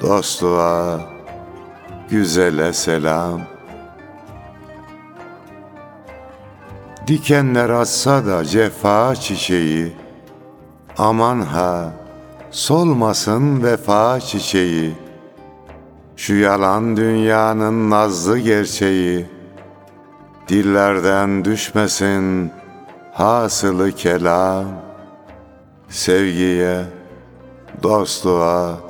dostluğa, güzele selam. Dikenler atsa da cefa çiçeği, aman ha, solmasın vefa çiçeği. Şu yalan dünyanın nazlı gerçeği, dillerden düşmesin hasılı kelam. Sevgiye, dostluğa,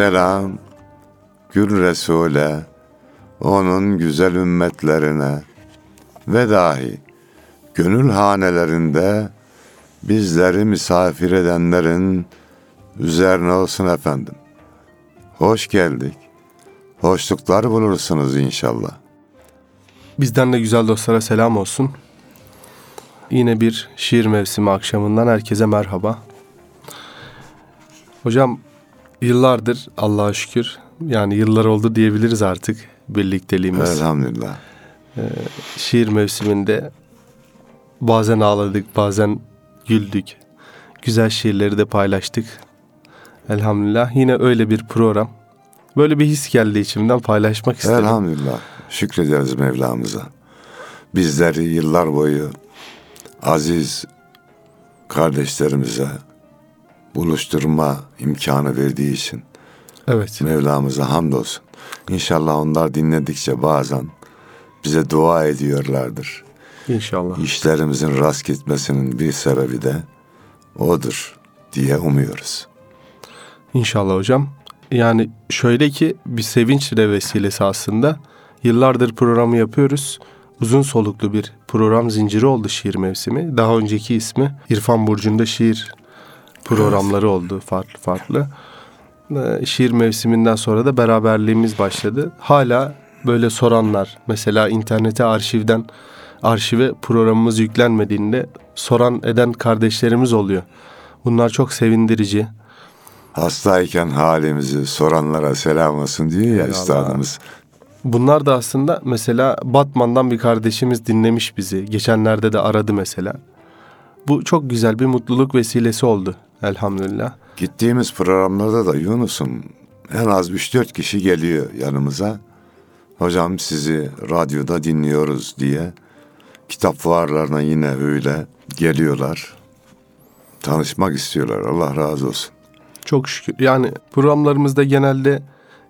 Selam Gül Resul'e, onun güzel ümmetlerine ve dahi gönül hanelerinde bizleri misafir edenlerin üzerine olsun efendim. Hoş geldik. Hoşluklar bulursunuz inşallah. Bizden de güzel dostlara selam olsun. Yine bir şiir mevsimi akşamından herkese merhaba. Hocam yıllardır Allah'a şükür yani yıllar oldu diyebiliriz artık birlikteliğimiz. Elhamdülillah. Ee, şiir mevsiminde bazen ağladık bazen güldük. Güzel şiirleri de paylaştık. Elhamdülillah yine öyle bir program. Böyle bir his geldi içimden paylaşmak istedim. Elhamdülillah. Şükrederiz Mevlamıza. Bizleri yıllar boyu aziz kardeşlerimize buluşturma imkanı verdiği için Evet. Mevlamıza hamdolsun. İnşallah onlar dinledikçe bazen bize dua ediyorlardır. İnşallah. İşlerimizin rast gitmesinin bir sebebi de odur diye umuyoruz. İnşallah hocam. Yani şöyle ki bir sevinç de vesilesi aslında. Yıllardır programı yapıyoruz. Uzun soluklu bir program zinciri oldu şiir mevsimi. Daha önceki ismi İrfan Burcu'nda şiir programları oldu farklı farklı. Ee, Şiir mevsiminden sonra da beraberliğimiz başladı. Hala böyle soranlar mesela internete arşivden arşive programımız yüklenmediğinde soran eden kardeşlerimiz oluyor. Bunlar çok sevindirici. Hastayken halimizi soranlara selam olsun diyor ya Eyvallah. üstadımız. Bunlar da aslında mesela Batman'dan bir kardeşimiz dinlemiş bizi. Geçenlerde de aradı mesela. Bu çok güzel bir mutluluk vesilesi oldu elhamdülillah. Gittiğimiz programlarda da Yunus'um en az 3-4 kişi geliyor yanımıza. Hocam sizi radyoda dinliyoruz diye. Kitap fuarlarına yine öyle geliyorlar. Tanışmak istiyorlar. Allah razı olsun. Çok şükür. Yani programlarımızda genelde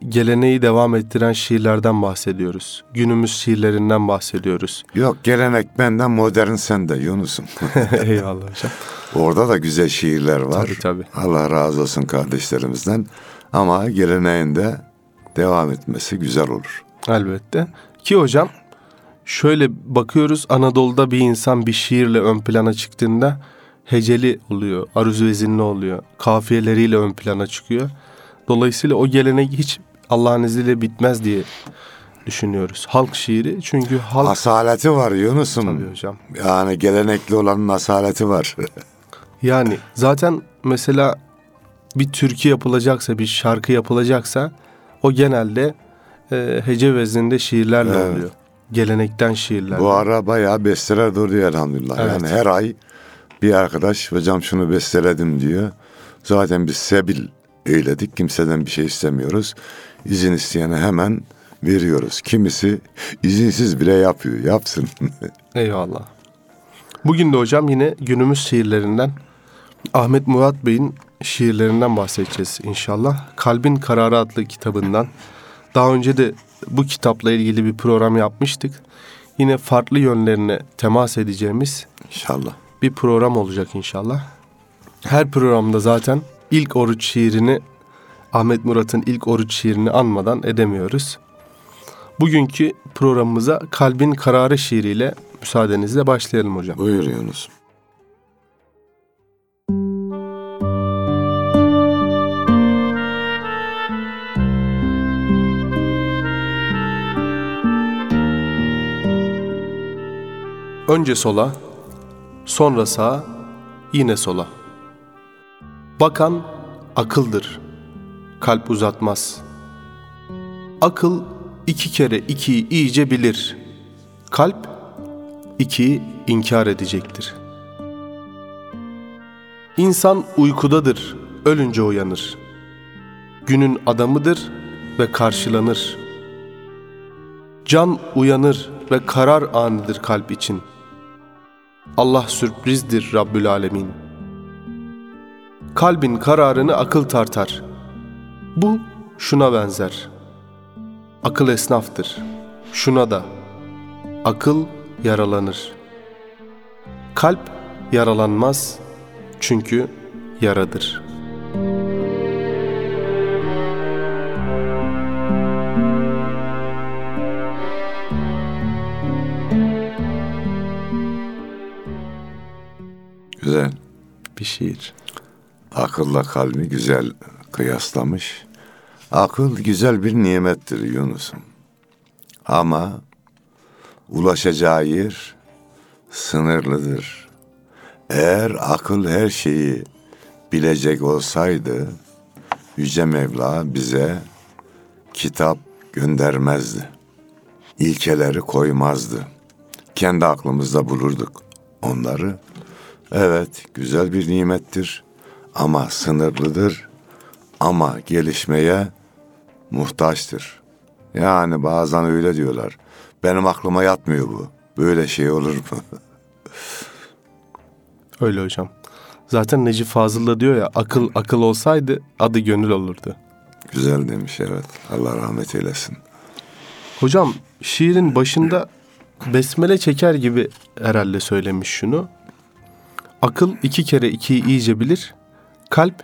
geleneği devam ettiren şiirlerden bahsediyoruz. Günümüz şiirlerinden bahsediyoruz. Yok gelenek benden modern sen de Yunus'um. Eyvallah hocam. Orada da güzel şiirler var. Tabii, tabii. Allah razı olsun kardeşlerimizden. Ama geleneğinde devam etmesi güzel olur. Elbette. Ki hocam şöyle bakıyoruz Anadolu'da bir insan bir şiirle ön plana çıktığında heceli oluyor, aruz vezinli oluyor, kafiyeleriyle ön plana çıkıyor. Dolayısıyla o gelenek hiç Allah'ın izniyle bitmez diye düşünüyoruz. Halk şiiri çünkü halk... Asaleti var Yunus'um. Tabii hocam. Yani gelenekli olanın asaleti var. Yani zaten mesela bir türkü yapılacaksa, bir şarkı yapılacaksa o genelde e, hece vezninde şiirlerle Evet. oluyor. Gelenekten şiirlerle. Bu ara bayağı besteler duruyor elhamdülillah. Evet. Yani her ay bir arkadaş hocam şunu besteledim diyor. Zaten biz sebil eyledik. Kimseden bir şey istemiyoruz. İzin isteyene hemen veriyoruz. Kimisi izinsiz bile yapıyor. Yapsın. Eyvallah. Bugün de hocam yine günümüz şiirlerinden Ahmet Murat Bey'in şiirlerinden bahsedeceğiz inşallah. Kalbin Kararı adlı kitabından. Daha önce de bu kitapla ilgili bir program yapmıştık. Yine farklı yönlerine temas edeceğimiz İnşallah. bir program olacak inşallah. Her programda zaten ilk oruç şiirini Ahmet Murat'ın ilk oruç şiirini anmadan edemiyoruz. Bugünkü programımıza Kalbin Kararı şiiriyle müsaadenizle başlayalım hocam. Buyur Yunus. Önce sola, sonra sağa, yine sola. Bakan akıldır, kalp uzatmaz. Akıl iki kere ikiyi iyice bilir. Kalp ikiyi inkar edecektir. İnsan uykudadır, ölünce uyanır. Günün adamıdır ve karşılanır. Can uyanır ve karar anıdır kalp için. Allah sürprizdir Rabbül Alemin. Kalbin kararını akıl tartar. Bu şuna benzer. Akıl esnaftır. Şuna da. Akıl yaralanır. Kalp yaralanmaz çünkü yaradır. Güzel. Bir şiir. Akılla kalbi güzel kıyaslamış. Akıl güzel bir nimettir Yunus'um. Ama ulaşacağı yer sınırlıdır. Eğer akıl her şeyi bilecek olsaydı Yüce Mevla bize kitap göndermezdi. İlkeleri koymazdı. Kendi aklımızda bulurduk onları. Evet, güzel bir nimettir ama sınırlıdır ama gelişmeye muhtaçtır. Yani bazen öyle diyorlar. Benim aklıma yatmıyor bu. Böyle şey olur mu? Öyle hocam. Zaten Necip Fazıl da diyor ya akıl akıl olsaydı adı gönül olurdu. Güzel demiş evet. Allah rahmet eylesin. Hocam şiirin başında besmele çeker gibi herhalde söylemiş şunu. Akıl iki kere ikiyi iyice bilir, kalp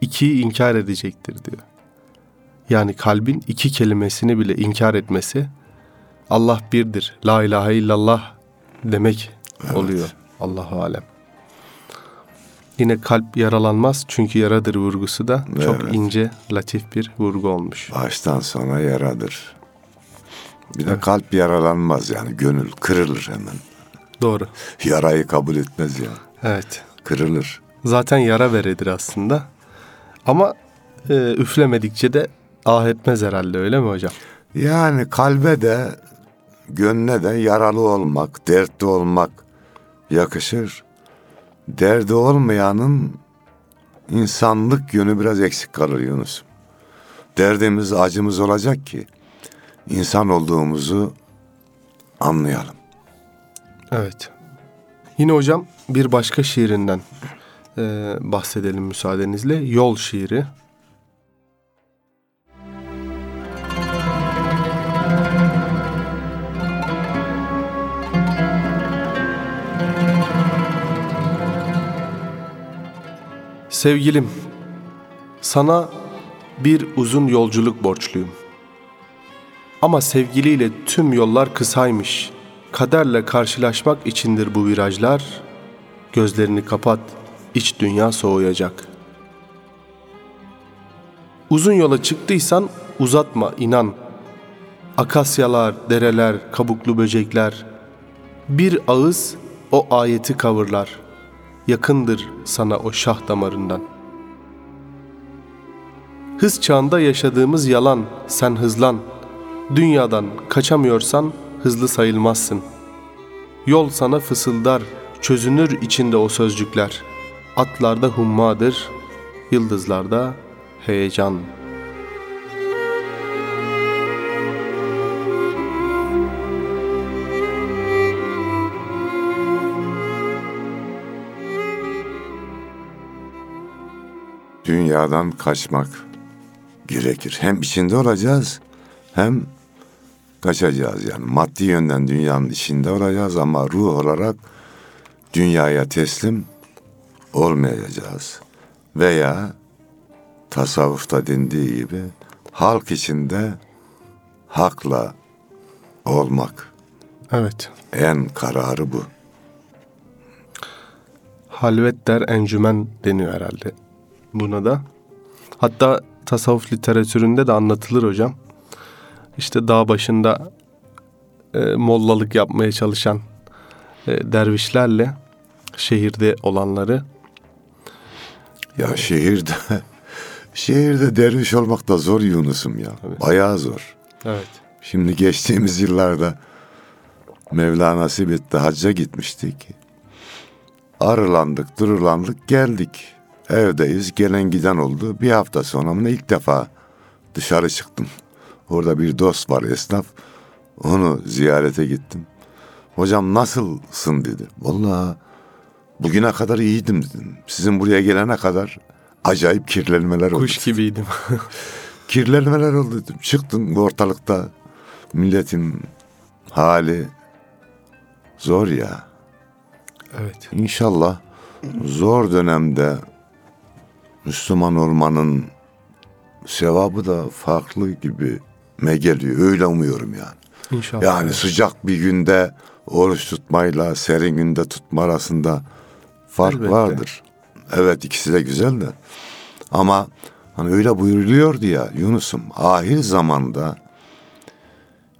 ikiyi inkar edecektir diyor. Yani kalbin iki kelimesini bile inkar etmesi Allah birdir, la ilahe illallah demek oluyor. Allahu alem. Yine kalp yaralanmaz çünkü yaradır vurgusu da çok Evet. ince, latif bir vurgu olmuş. Baştan sona yaradır. Bir de kalp yaralanmaz yani gönül kırılır hemen. Doğru. Yarayı kabul etmez yani. Evet. Kırılır. Zaten yara veredir aslında. Ama e, üflemedikçe de ah etmez herhalde öyle mi hocam? Yani kalbe de gönle de yaralı olmak, dertli olmak yakışır. Derdi olmayanın insanlık yönü biraz eksik kalır Yunus. Derdimiz, acımız olacak ki insan olduğumuzu anlayalım. Evet. Yine hocam bir başka şiirinden e, bahsedelim müsaadenizle. Yol şiiri. Sevgilim, sana bir uzun yolculuk borçluyum. Ama sevgiliyle tüm yollar kısaymış. Kaderle karşılaşmak içindir bu virajlar. Gözlerini kapat, iç dünya soğuyacak. Uzun yola çıktıysan uzatma inan. Akasyalar, dereler, kabuklu böcekler. Bir ağız o ayeti kavurlar. Yakındır sana o şah damarından. Hız çağında yaşadığımız yalan, sen hızlan. Dünyadan kaçamıyorsan hızlı sayılmazsın. Yol sana fısıldar, çözünür içinde o sözcükler. Atlarda hummadır, yıldızlarda heyecan. Dünyadan kaçmak gerekir. Hem içinde olacağız hem kaçacağız yani. Maddi yönden dünyanın içinde olacağız ama ruh olarak dünyaya teslim olmayacağız. Veya tasavvufta dendiği gibi halk içinde hakla olmak Evet. en kararı bu. Halvet der encümen deniyor herhalde buna da. Hatta tasavvuf literatüründe de anlatılır hocam. İşte dağ başında e, mollalık yapmaya çalışan e, dervişlerle şehirde olanları Ya şehirde şehirde derviş olmak da zor Yunus'um ya. Bayağı zor. evet Şimdi geçtiğimiz yıllarda Mevla nasip etti hacca gitmiştik. Arılandık, durulandık, geldik. Evdeyiz, gelen giden oldu. Bir hafta sonra ilk defa dışarı çıktım. Orada bir dost var esnaf. Onu ziyarete gittim. Hocam nasılsın dedi. Vallahi bugüne kadar iyiydim dedim. Sizin buraya gelene kadar acayip kirlenmeler oldu. kuş gibiydim. Kirlenmeler oldu dedim. Çıktım ortalıkta milletin hali zor ya. evet İnşallah zor dönemde Müslüman olmanın sevabı da farklı gibi me geliyor. Öyle umuyorum yani. inşallah. Yani Evet. sıcak bir günde oruç tutmayla serin günde tutma arasında fark Elbette. vardır. Evet ikisi de güzel de. Ama hani öyle buyuruluyordu ya Yunus'um ahir zamanda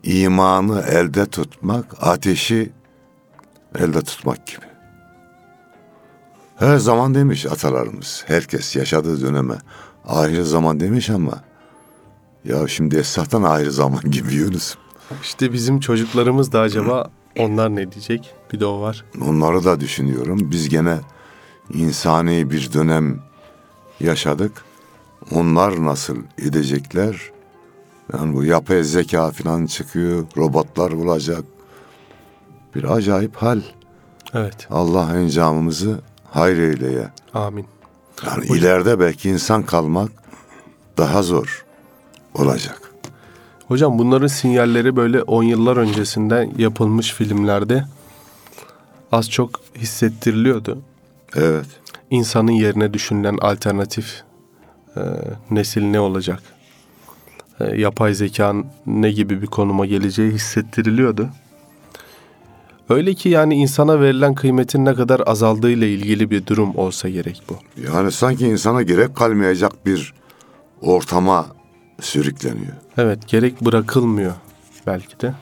imanı elde tutmak ateşi elde tutmak gibi. Her zaman demiş atalarımız. Herkes yaşadığı döneme ahir zaman demiş ama ya şimdi esnaftan ayrı zaman gibi Yunus'um. İşte bizim çocuklarımız da acaba onlar ne diyecek? Bir de o var. Onları da düşünüyorum. Biz gene insani bir dönem yaşadık. Onlar nasıl edecekler? Yani bu yapay zeka falan çıkıyor. Robotlar bulacak. Bir acayip hal. Evet. Allah encamımızı hayır eyleye. Amin. Yani ileride belki insan kalmak daha zor olacak. Hocam bunların sinyalleri böyle 10 yıllar öncesinden yapılmış filmlerde az çok hissettiriliyordu. Evet. İnsanın yerine düşünülen alternatif e, nesil ne olacak? E, yapay zekanın ne gibi bir konuma geleceği hissettiriliyordu. Öyle ki yani insana verilen kıymetin ne kadar azaldığıyla ilgili bir durum olsa gerek bu. Yani sanki insana gerek kalmayacak bir ortama sürükleniyor. Evet gerek bırakılmıyor belki de.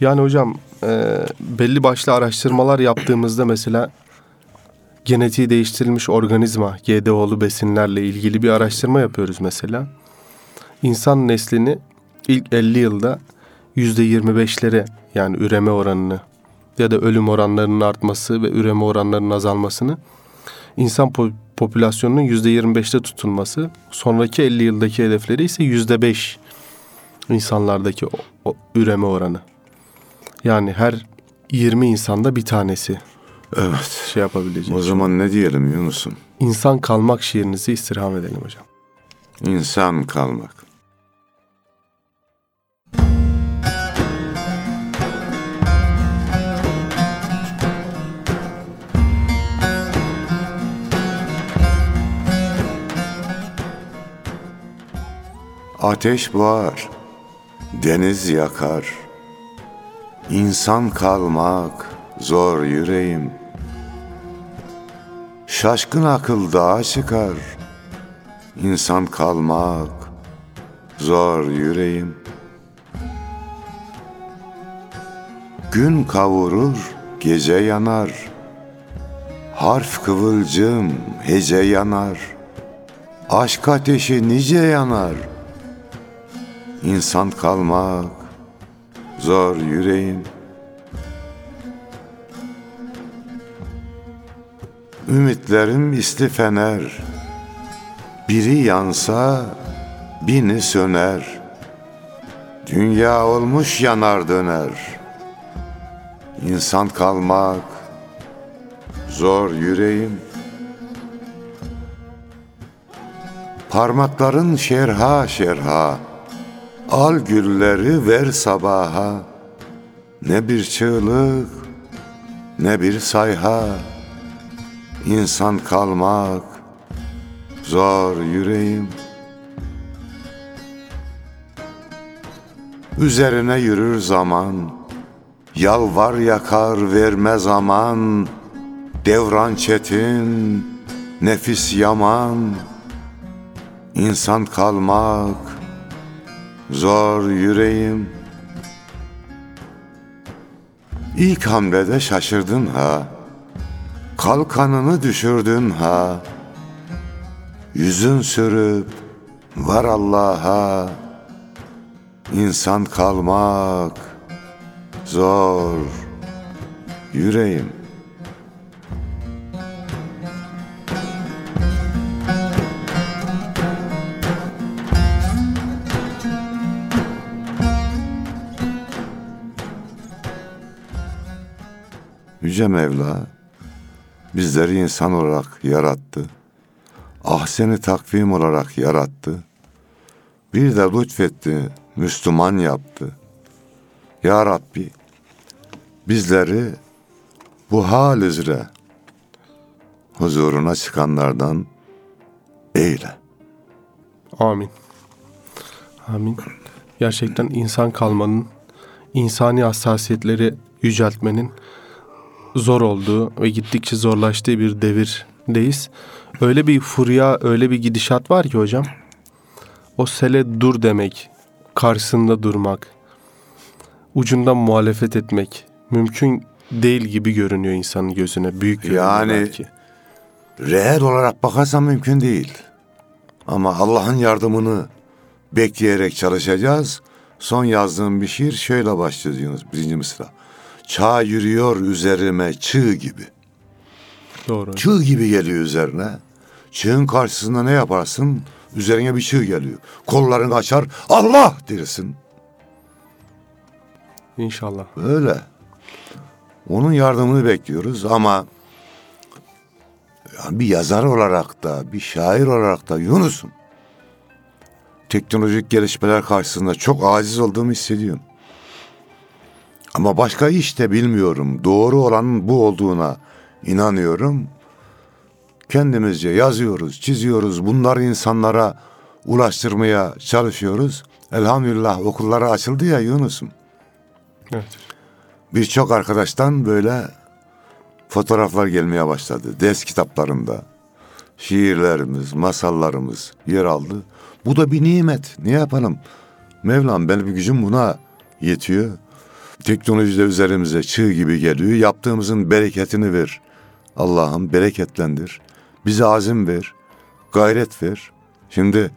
Yani hocam e, belli başlı araştırmalar yaptığımızda mesela genetiği değiştirilmiş organizma GDO'lu besinlerle ilgili bir araştırma yapıyoruz mesela. İnsan neslini ilk 50 yılda %25'lere yani üreme oranını ya da ölüm oranlarının artması ve üreme oranlarının azalmasını insan popülasyonunun %25'te tutulması, sonraki 50 yıldaki hedefleri ise %5 insanlardaki o, o üreme oranı. Yani her 20 insanda bir tanesi Evet. şey yapabilecek. O zaman ne diyelim Yunus'um? İnsan kalmak şiirinizi istirham edelim hocam. İnsan kalmak. Ateş boğar, deniz yakar. İnsan kalmak zor yüreğim. Şaşkın akıl dağa çıkar. İnsan kalmak zor yüreğim. Gün kavurur, gece yanar. Harf kıvılcım, hece yanar. Aşk ateşi nice yanar. İnsan kalmak zor yüreğim. Ümitlerim isli fener. Biri yansa bini söner. Dünya olmuş yanar döner. İnsan kalmak zor yüreğim. Parmakların şerha şerha. Al gülleri ver sabaha. Ne bir çığlık ne bir sayha. İnsan kalmak zor yüreğim. Üzerine yürür zaman, yalvar yakar verme zaman. Devran çetin, nefis yaman. İnsan kalmak zor yüreğim. İlk hamlede şaşırdın ha. Kalkanını düşürdün ha. Yüzün sürüp var Allah'a. İnsan kalmak zor yüreğim. Yüce Mevla bizleri insan olarak yarattı. Ahseni takvim olarak yarattı. Bir de lütfetti, Müslüman yaptı. Ya Rabbi bizleri bu hal üzere huzuruna çıkanlardan eyle. Amin. Amin. Gerçekten insan kalmanın, insani hassasiyetleri yüceltmenin zor olduğu ve gittikçe zorlaştığı bir devirdeyiz. Öyle bir furya, öyle bir gidişat var ki hocam. O sele dur demek, karşısında durmak, ucundan muhalefet etmek mümkün değil gibi görünüyor insanın gözüne. Büyük Yani- belki. Reel olarak bakarsan mümkün değil. Ama Allah'ın yardımını bekleyerek çalışacağız. Son yazdığım bir şiir şöyle başlıyor diyorsunuz birinci mısra. Çağ yürüyor üzerime çığ gibi. Doğru. Çığ gibi geliyor üzerine. Çığın karşısında ne yaparsın? Üzerine bir çığ geliyor. Kollarını açar Allah dersin. İnşallah. Öyle. Onun yardımını bekliyoruz ama ya bir yazar olarak da bir şair olarak da Yunus'um. Teknolojik gelişmeler karşısında çok aciz olduğumu hissediyorum. Ama başka iş de bilmiyorum. Doğru olanın bu olduğuna inanıyorum. Kendimizce yazıyoruz, çiziyoruz. Bunları insanlara ulaştırmaya çalışıyoruz. Elhamdülillah okulları açıldı ya Yunus'um. Evet. Birçok arkadaştan böyle fotoğraflar gelmeye başladı. Ders kitaplarında şiirlerimiz, masallarımız yer aldı. Bu da bir nimet. Ne yapalım? Mevlam benim gücüm buna yetiyor. Teknoloji de üzerimize çığ gibi geliyor. Yaptığımızın bereketini ver. Allah'ım bereketlendir. Bize azim ver. Gayret ver. Şimdi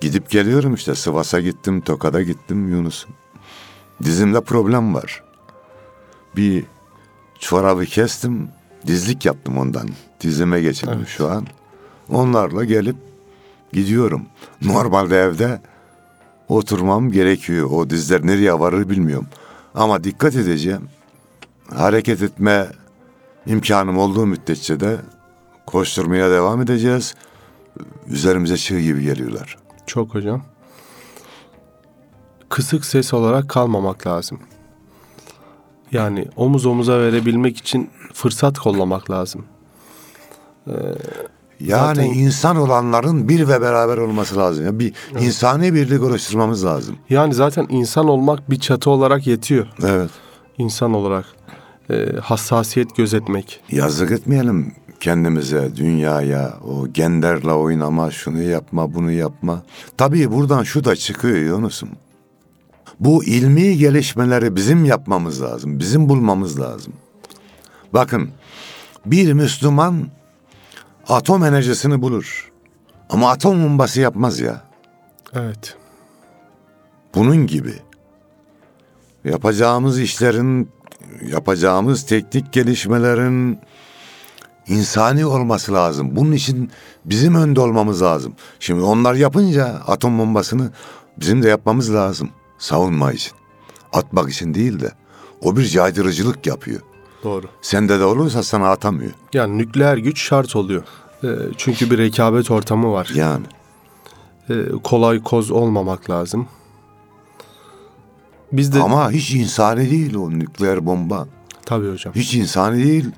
gidip geliyorum işte. Sivas'a gittim, Tokat'a gittim Yunus'um. Dizimde problem var. Bir çorabı kestim, dizlik yaptım ondan. Dizime geçirdim Evet. şu an. Onlarla gelip gidiyorum. Normalde evde oturmam gerekiyor. O dizler nereye varır bilmiyorum. Ama dikkat edeceğim. Hareket etme imkanım olduğu müddetçe de koşturmaya devam edeceğiz. Üzerimize çığ gibi geliyorlar. Çok hocam. Kısık ses olarak kalmamak lazım. Yani omuz omuza verebilmek için fırsat kollamak lazım. Yani Zaten- insan olanların bir ve beraber olması lazım. Ya bir insani birlik oluşturmamız lazım. Yani zaten insan olmak bir çatı olarak yetiyor. Evet. İnsan olarak. Ee, hassasiyet gözetmek. Yazık etmeyelim. kendimize, dünyaya, o genderle oynama, şunu yapma, bunu yapma. Tabii buradan şu da çıkıyor Yunus'um. Bu ilmi gelişmeleri bizim yapmamız lazım, bizim bulmamız lazım. Bakın, bir Müslüman atom enerjisini bulur. Ama atom bombası yapmaz ya. Evet. Bunun gibi. Yapacağımız işlerin, yapacağımız teknik gelişmelerin insani olması lazım. Bunun için bizim önde olmamız lazım. Şimdi onlar yapınca atom bombasını bizim de yapmamız lazım. Savunma için. Atmak için değil de. O bir caydırıcılık yapıyor. Doğru. Sende de olursa sana atamıyor. Yani nükleer güç şart oluyor. Ee, çünkü bir rekabet ortamı var. Yani. Ee, kolay koz olmamak lazım. Biz de Ama hiç insani değil o nükleer bomba. tabii hocam. Hiç insani değil.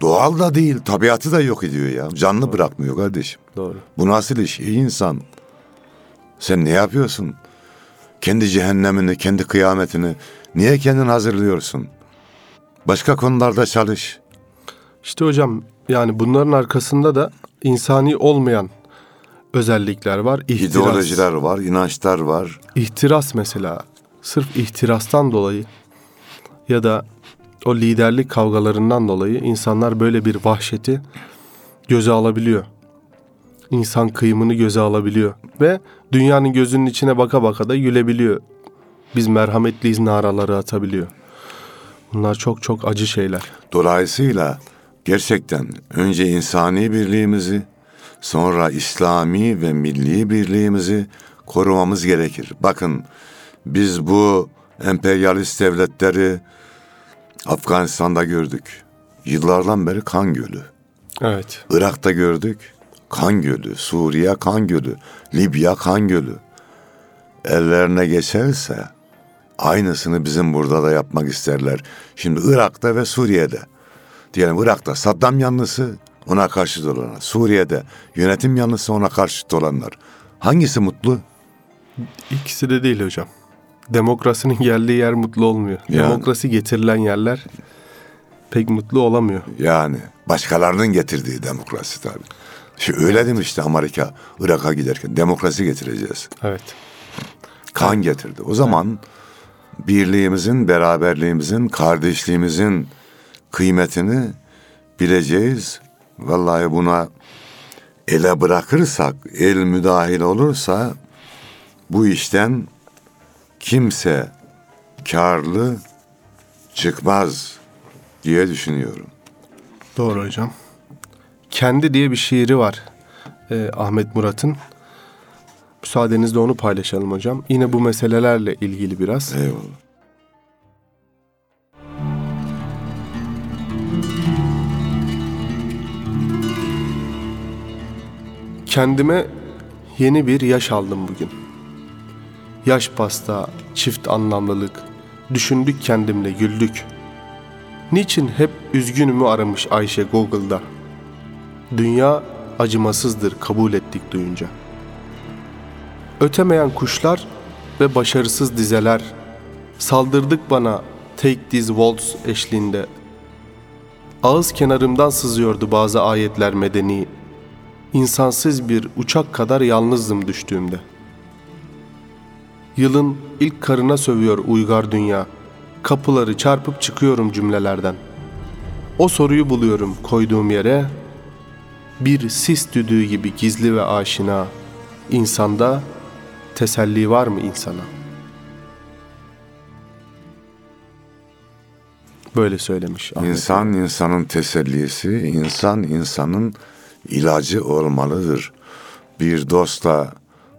Doğal da değil. Tabiatı da yok ediyor ya. Canlı bırakmıyor kardeşim. Doğru. Bu nasıl iş? Ey insan. Sen ne yapıyorsun? Kendi cehennemini, kendi kıyametini niye kendin hazırlıyorsun? Başka konularda çalış. İşte hocam yani bunların arkasında da insani olmayan özellikler var. İhtiras. İdeolojiler var, inançlar var. İhtiras mesela. Sırf ihtirastan dolayı ya da o liderlik kavgalarından dolayı insanlar böyle bir vahşeti göze alabiliyor. İnsan kıyımını göze alabiliyor ve dünyanın gözünün içine baka baka da gülebiliyor. Biz merhametliyiz naraları atabiliyor. Bunlar çok çok acı şeyler. Dolayısıyla gerçekten önce insani birliğimizi, sonra İslami ve milli birliğimizi korumamız gerekir. Bakın biz bu emperyalist devletleri Afganistan'da gördük. Yıllardan beri kan gölü. Evet. Irak'ta gördük. Kan gölü. Suriye kan gölü. Libya kan gölü. Ellerine geçerse aynısını bizim burada da yapmak isterler. Şimdi Irak'ta ve Suriye'de. Diyelim Irak'ta Saddam yanlısı ona karşı olanlar. Suriye'de yönetim yanlısı ona karşı olanlar. Hangisi mutlu? İkisi de değil hocam. Demokrasinin geldiği yer mutlu olmuyor. Yani. Demokrasi getirilen yerler pek mutlu olamıyor. Yani başkalarının getirdiği demokrasi tabii. Şimdi öyle demişti Amerika Irak'a giderken. Demokrasi getireceğiz. Evet. kan getirdi. O zaman birliğimizin, beraberliğimizin, kardeşliğimizin kıymetini bileceğiz. Vallahi buna ele bırakırsak, el müdahil olursa bu işten kimse karlı çıkmaz diye düşünüyorum. Doğru hocam. Kendi diye bir şiiri var e, Ahmet Murat'ın. Müsaadenizle onu paylaşalım hocam. Yine bu meselelerle ilgili biraz. Eyvallah. Kendime yeni bir yaş aldım bugün. Yaş pasta, çift anlamlılık. Düşündük kendimle güldük. Niçin hep üzgünümü aramış Ayşe Google'da. Dünya acımasızdır kabul ettik duyunca. Ötemeyen kuşlar ve başarısız dizeler. Saldırdık bana Take This Waltz eşliğinde. Ağız kenarımdan sızıyordu bazı ayetler medeni. İnsansız bir uçak kadar yalnızdım düştüğümde. Yılın ilk karına sövüyor uygar dünya. Kapıları çarpıp çıkıyorum cümlelerden. O soruyu buluyorum koyduğum yere. Bir sis düdüğü gibi gizli ve aşina. İnsanda teselli var mı insana? Böyle söylemiş Ahmet. İnsan insanın tesellisi, insan insanın ilacı olmalıdır. Bir dostla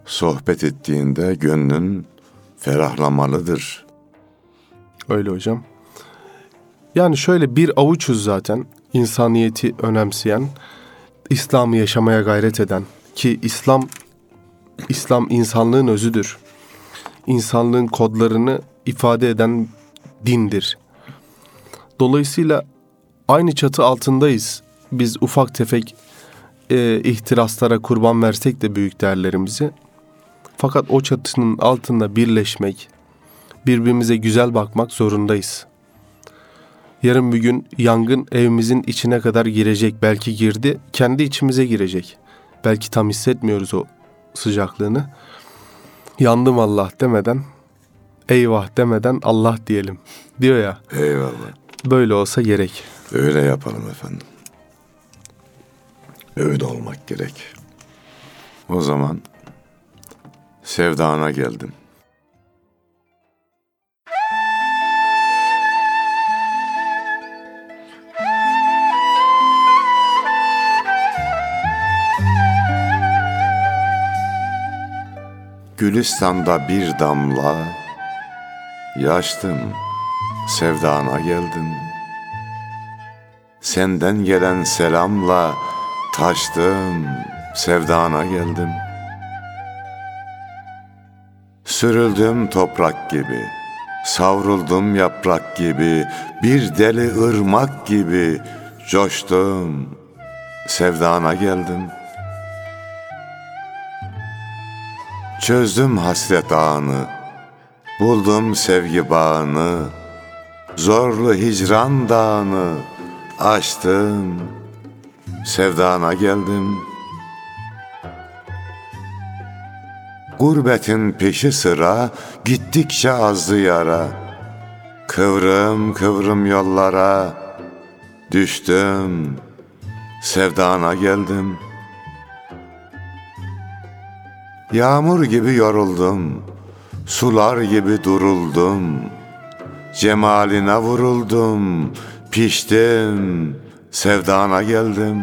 sohbet ettiğinde gönlün ferahlamalıdır. Öyle hocam. Yani şöyle bir avuçuz zaten insaniyeti önemseyen, İslam'ı yaşamaya gayret eden ki İslam İslam insanlığın özüdür. İnsanlığın kodlarını ifade eden dindir. Dolayısıyla aynı çatı altındayız. Biz ufak tefek e, ihtiraslara kurban versek de büyük değerlerimizi. Fakat o çatının altında birleşmek, birbirimize güzel bakmak zorundayız. Yarın bir gün yangın evimizin içine kadar girecek. Belki girdi, kendi içimize girecek. Belki tam hissetmiyoruz o sıcaklığını. Yandım Allah demeden, eyvah demeden Allah diyelim. Diyor ya, Eyvallah. böyle olsa gerek. Öyle yapalım efendim. Öyle olmak gerek. O zaman sevdana geldim. Gülistan'da bir damla yaştım, sevdana geldim. Senden gelen selamla taştım, sevdana geldim. Sürüldüm toprak gibi, savruldum yaprak gibi, bir deli ırmak gibi coştum, sevdana geldim. Çözdüm hasret ağını, buldum sevgi bağını, zorlu hicran dağını aştım, sevdana geldim. Gurbetin peşi sıra gittikçe azdı yara. Kıvrım kıvrım yollara düştüm, sevdana geldim. Yağmur gibi yoruldum, sular gibi duruldum. Cemaline vuruldum, piştim, sevdana geldim.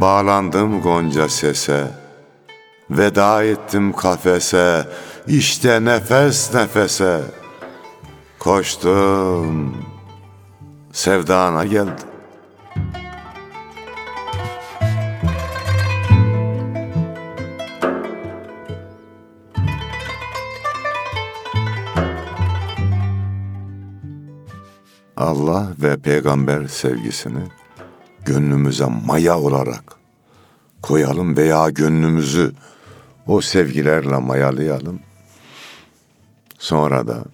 Bağlandım gonca sese, veda ettim kafese, işte nefes nefese. Koştum, sevdana geldim. Allah ve peygamber sevgisini gönlümüze maya olarak koyalım veya gönlümüzü o sevgilerle mayalayalım. Sonra da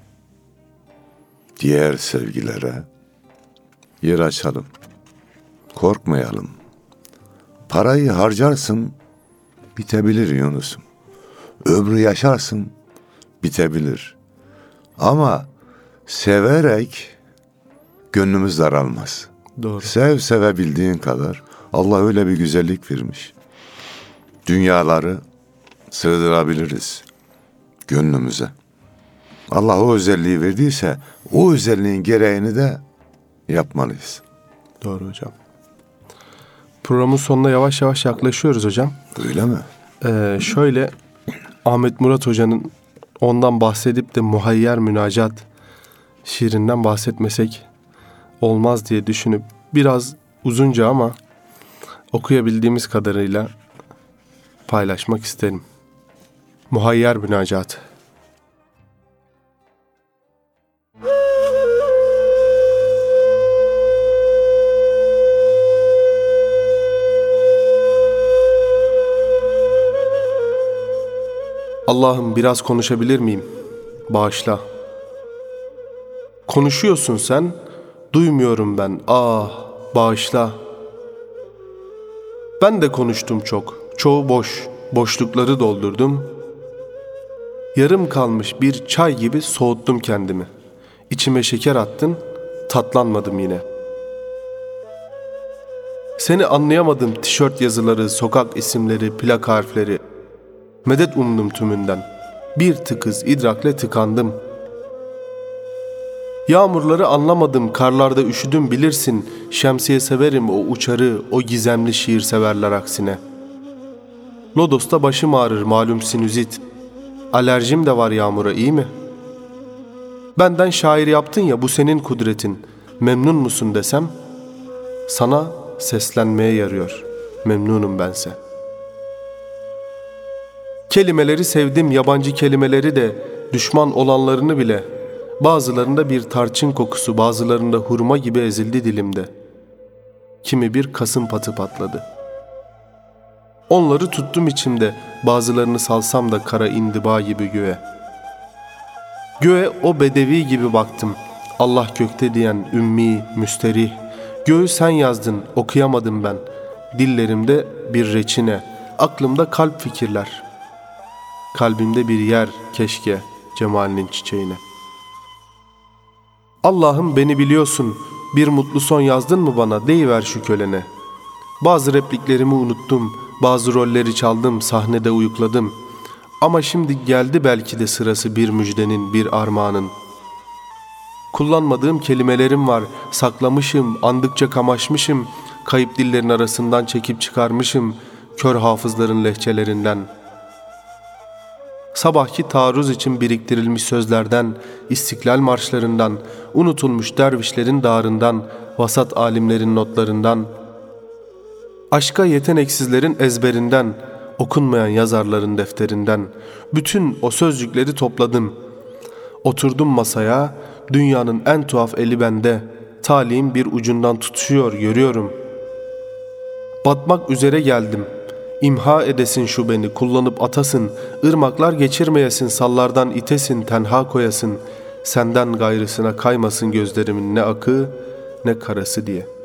diğer sevgilere yer açalım. Korkmayalım. Parayı harcarsın, bitebilir Yunus'um. Ömrü yaşarsın, bitebilir. Ama severek gönlümüz daralmaz. Doğru. Sev sevebildiğin kadar. Allah öyle bir güzellik vermiş. Dünyaları sığdırabiliriz gönlümüze. Allah o özelliği verdiyse o özelliğin gereğini de yapmalıyız. Doğru hocam. Programın sonuna yavaş yavaş yaklaşıyoruz hocam. Öyle mi? Ee, şöyle Ahmet Murat Hoca'nın ondan bahsedip de muhayyer münacat şiirinden bahsetmesek olmaz diye düşünüp biraz uzunca ama okuyabildiğimiz kadarıyla paylaşmak isterim. Muhayyer münacat. Allah'ım biraz konuşabilir miyim? Bağışla. Konuşuyorsun sen, duymuyorum ben. Ah, bağışla. Ben de konuştum çok. Çoğu boş. Boşlukları doldurdum. Yarım kalmış bir çay gibi soğuttum kendimi. İçime şeker attın, tatlanmadım yine. Seni anlayamadım tişört yazıları, sokak isimleri, plak harfleri. Medet umdum tümünden. Bir tıkız idrakle tıkandım. Yağmurları anlamadım, karlarda üşüdüm bilirsin. Şemsiye severim o uçarı, o gizemli şiir severler aksine. Lodos'ta başım ağrır malum sinüzit. Alerjim de var yağmura iyi mi? Benden şair yaptın ya bu senin kudretin. Memnun musun desem? Sana seslenmeye yarıyor. Memnunum bense.'' Kelimeleri sevdim, yabancı kelimeleri de, düşman olanlarını bile. Bazılarında bir tarçın kokusu, bazılarında hurma gibi ezildi dilimde. Kimi bir kasım patı patladı. Onları tuttum içimde, bazılarını salsam da kara indiba gibi göğe. Göğe o bedevi gibi baktım. Allah gökte diyen ümmi, müsterih. Göğü sen yazdın, okuyamadım ben. Dillerimde bir reçine, aklımda kalp fikirler. Kalbimde bir yer keşke cemalinin çiçeğine. Allah'ım beni biliyorsun, bir mutlu son yazdın mı bana, deyiver şu kölene. Bazı repliklerimi unuttum, bazı rolleri çaldım, sahnede uyukladım. Ama şimdi geldi belki de sırası bir müjdenin, bir armağanın. Kullanmadığım kelimelerim var, saklamışım, andıkça kamaşmışım, kayıp dillerin arasından çekip çıkarmışım, kör hafızların lehçelerinden. Sabahki taarruz için biriktirilmiş sözlerden, istiklal marşlarından, unutulmuş dervişlerin dağrından, vasat alimlerin notlarından, aşka yeteneksizlerin ezberinden, okunmayan yazarların defterinden, bütün o sözcükleri topladım. Oturdum masaya, dünyanın en tuhaf eli bende, talim bir ucundan tutuşuyor, görüyorum. Batmak üzere geldim. İmha edesin şu beni, kullanıp atasın, ırmaklar geçirmeyesin, sallardan itesin, tenha koyasın, senden gayrısına kaymasın gözlerimin ne akı ne karası diye.''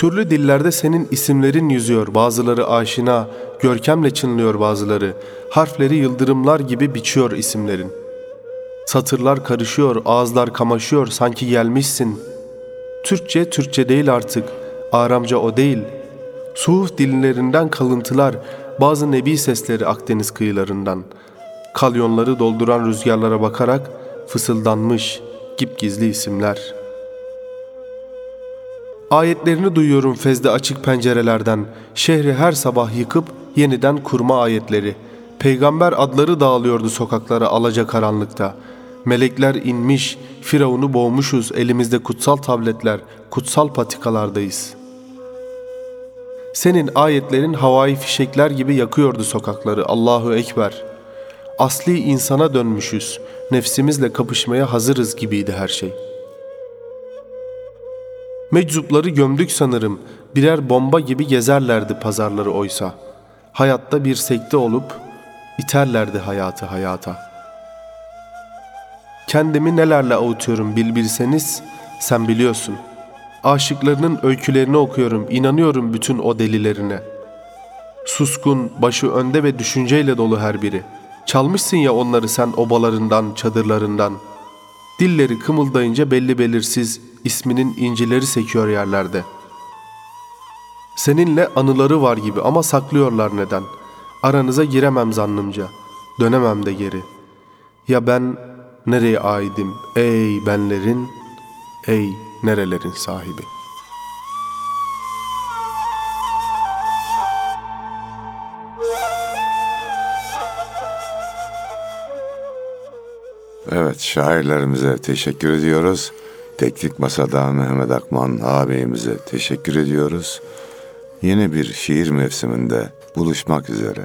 Türlü dillerde senin isimlerin yüzüyor, bazıları aşina, görkemle çınlıyor bazıları. Harfleri yıldırımlar gibi biçiyor isimlerin. Satırlar karışıyor, ağızlar kamaşıyor, sanki gelmişsin. Türkçe, Türkçe değil artık, Aramca o değil. Suhuf dillerinden kalıntılar, bazı nebi sesleri Akdeniz kıyılarından. Kalyonları dolduran rüzgarlara bakarak fısıldanmış, gipgizli isimler.'' Ayetlerini duyuyorum fezde açık pencerelerden. Şehri her sabah yıkıp yeniden kurma ayetleri. Peygamber adları dağılıyordu sokaklara alaca karanlıkta. Melekler inmiş, Firavun'u boğmuşuz elimizde kutsal tabletler, kutsal patikalardayız. Senin ayetlerin havai fişekler gibi yakıyordu sokakları. Allahu Ekber. Asli insana dönmüşüz. Nefsimizle kapışmaya hazırız gibiydi her şey.'' Meczupları gömdük sanırım. Birer bomba gibi gezerlerdi pazarları oysa. Hayatta bir sekte olup iterlerdi hayatı hayata. Kendimi nelerle avutuyorum bil bilseniz sen biliyorsun. Aşıklarının öykülerini okuyorum, inanıyorum bütün o delilerine. Suskun, başı önde ve düşünceyle dolu her biri. Çalmışsın ya onları sen obalarından, çadırlarından. Dilleri kımıldayınca belli belirsiz isminin incileri sekiyor yerlerde. Seninle anıları var gibi ama saklıyorlar neden? Aranıza giremem zannımca, dönemem de geri. Ya ben nereye aidim ey benlerin, ey nerelerin sahibi? Evet şairlerimize teşekkür ediyoruz. Teknik Masa'da Mehmet Akman ağabeyimize teşekkür ediyoruz. Yeni bir şiir mevsiminde buluşmak üzere.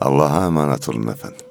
Allah'a emanet olun efendim.